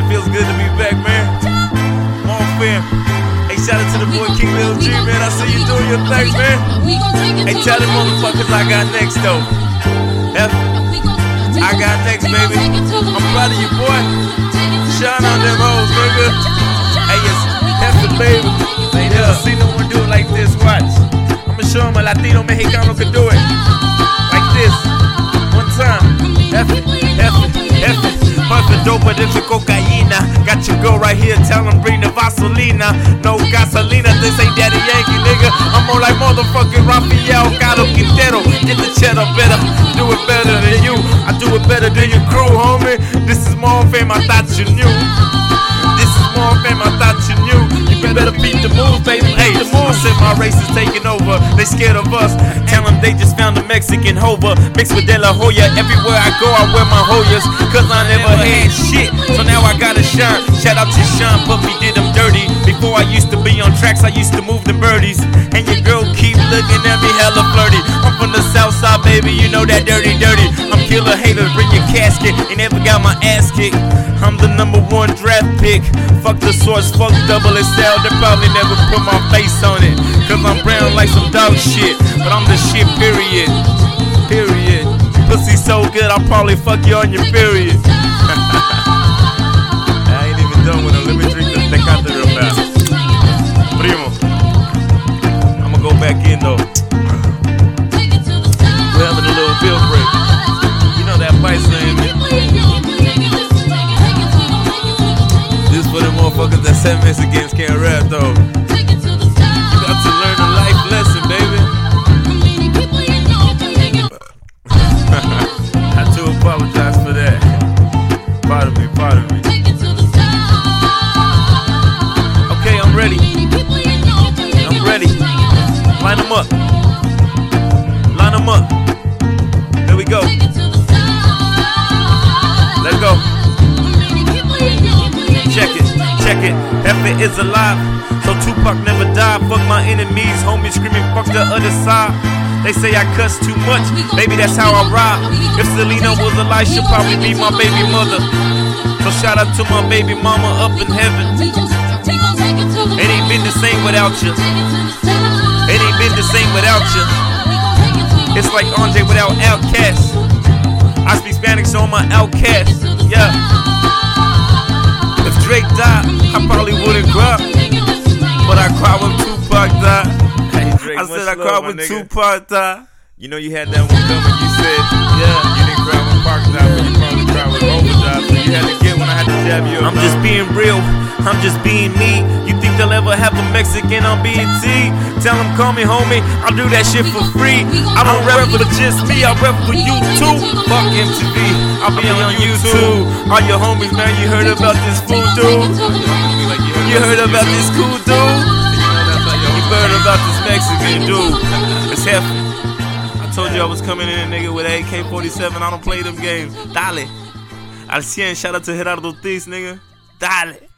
It feels good to be back, man. Long fam. Hey, shout out to the boy King Lil G, man. I see you doing your thing, man. Hey, tell them motherfuckers I got next, though. F. I got next, baby. I'm proud of you, boy. Shine on them hoes, nigga. Hey, it's F the baby. Hey, never seen no one do it like this. Watch. I'ma show them a Latino Mexicano can do it. Like this. One time. F it. Than the cocaina. Got your girl right here, tell them bring the Vaselina. No gasolina, this ain't Daddy Yankee, nigga. I'm more like motherfucking Rafael Caro Quintero. Get the cheddar better, do it better than you. I do it better than your crew, homie. This is more fame I thought you knew. This is more fame I thought you knew. You better beat the move, baby. Hey. I said my race is taking over. They scared of us. Tell them they just found a Mexican hover. Mixed with De La Hoya. Everywhere I go, I wear my Hoyas. Cause I never had shit. So now I gotta shine. Shout out to Sean Puffy, did them dirty. Before I used to be on tracks, I used to move the birdies. And your girl keep looking at me hella flirty. I'm from the south side, baby. You know that dirty, I'm bring your casket. Ain't never got my ass kicked. I'm the number one draft pick. Fuck the source, fuck double XL. They probably never put my face on it. Cause I'm brown like some dog shit. But I'm the shit, period. Period. Pussy so good, I'll probably fuck you on your period. Said Mexicans can't rap though. You got to learn a life lesson, baby. I do apologize for that. Pardon me, pardon me. Okay, I'm ready. I'm ready. Line them up. Line them up. It. Is alive. So Tupac never died. Fuck my enemies. Homies screaming, fuck the other side. They say I cuss too much. maybe that's how I ride. If Selena was alive, she'll probably be my baby mother. So shout out to my baby mama up in heaven. It ain't been the same without you. It ain't been the same without you. It's like Andre without OutKast. I speak Spanish, so I'm an outcast. Yeah. If Drake died, I probably wouldn't cry. But I cry when Tupac died. I said I cried when Tupac died. You know you had that one coming. You said, yeah, you didn't cry when Park died, but you probably cried when Overdrive. So you had to get when I had to jab you. I'm just being real. I'm just being me. You think they'll ever have a Mexican on BET? Tell them call me homie. I'll do that shit for free. I don't rap for just me. I rap for you too. Fuck MTV. I'll be on YouTube. All your homies, man, you heard about this fool dude? You heard about this cool dude? You heard about this Mexican dude? It's Jefe. I told you I was coming in, nigga, with AK 47. I don't play them games. Dale. Al 100, shout out to Gerardo Ortiz, nigga. Dale.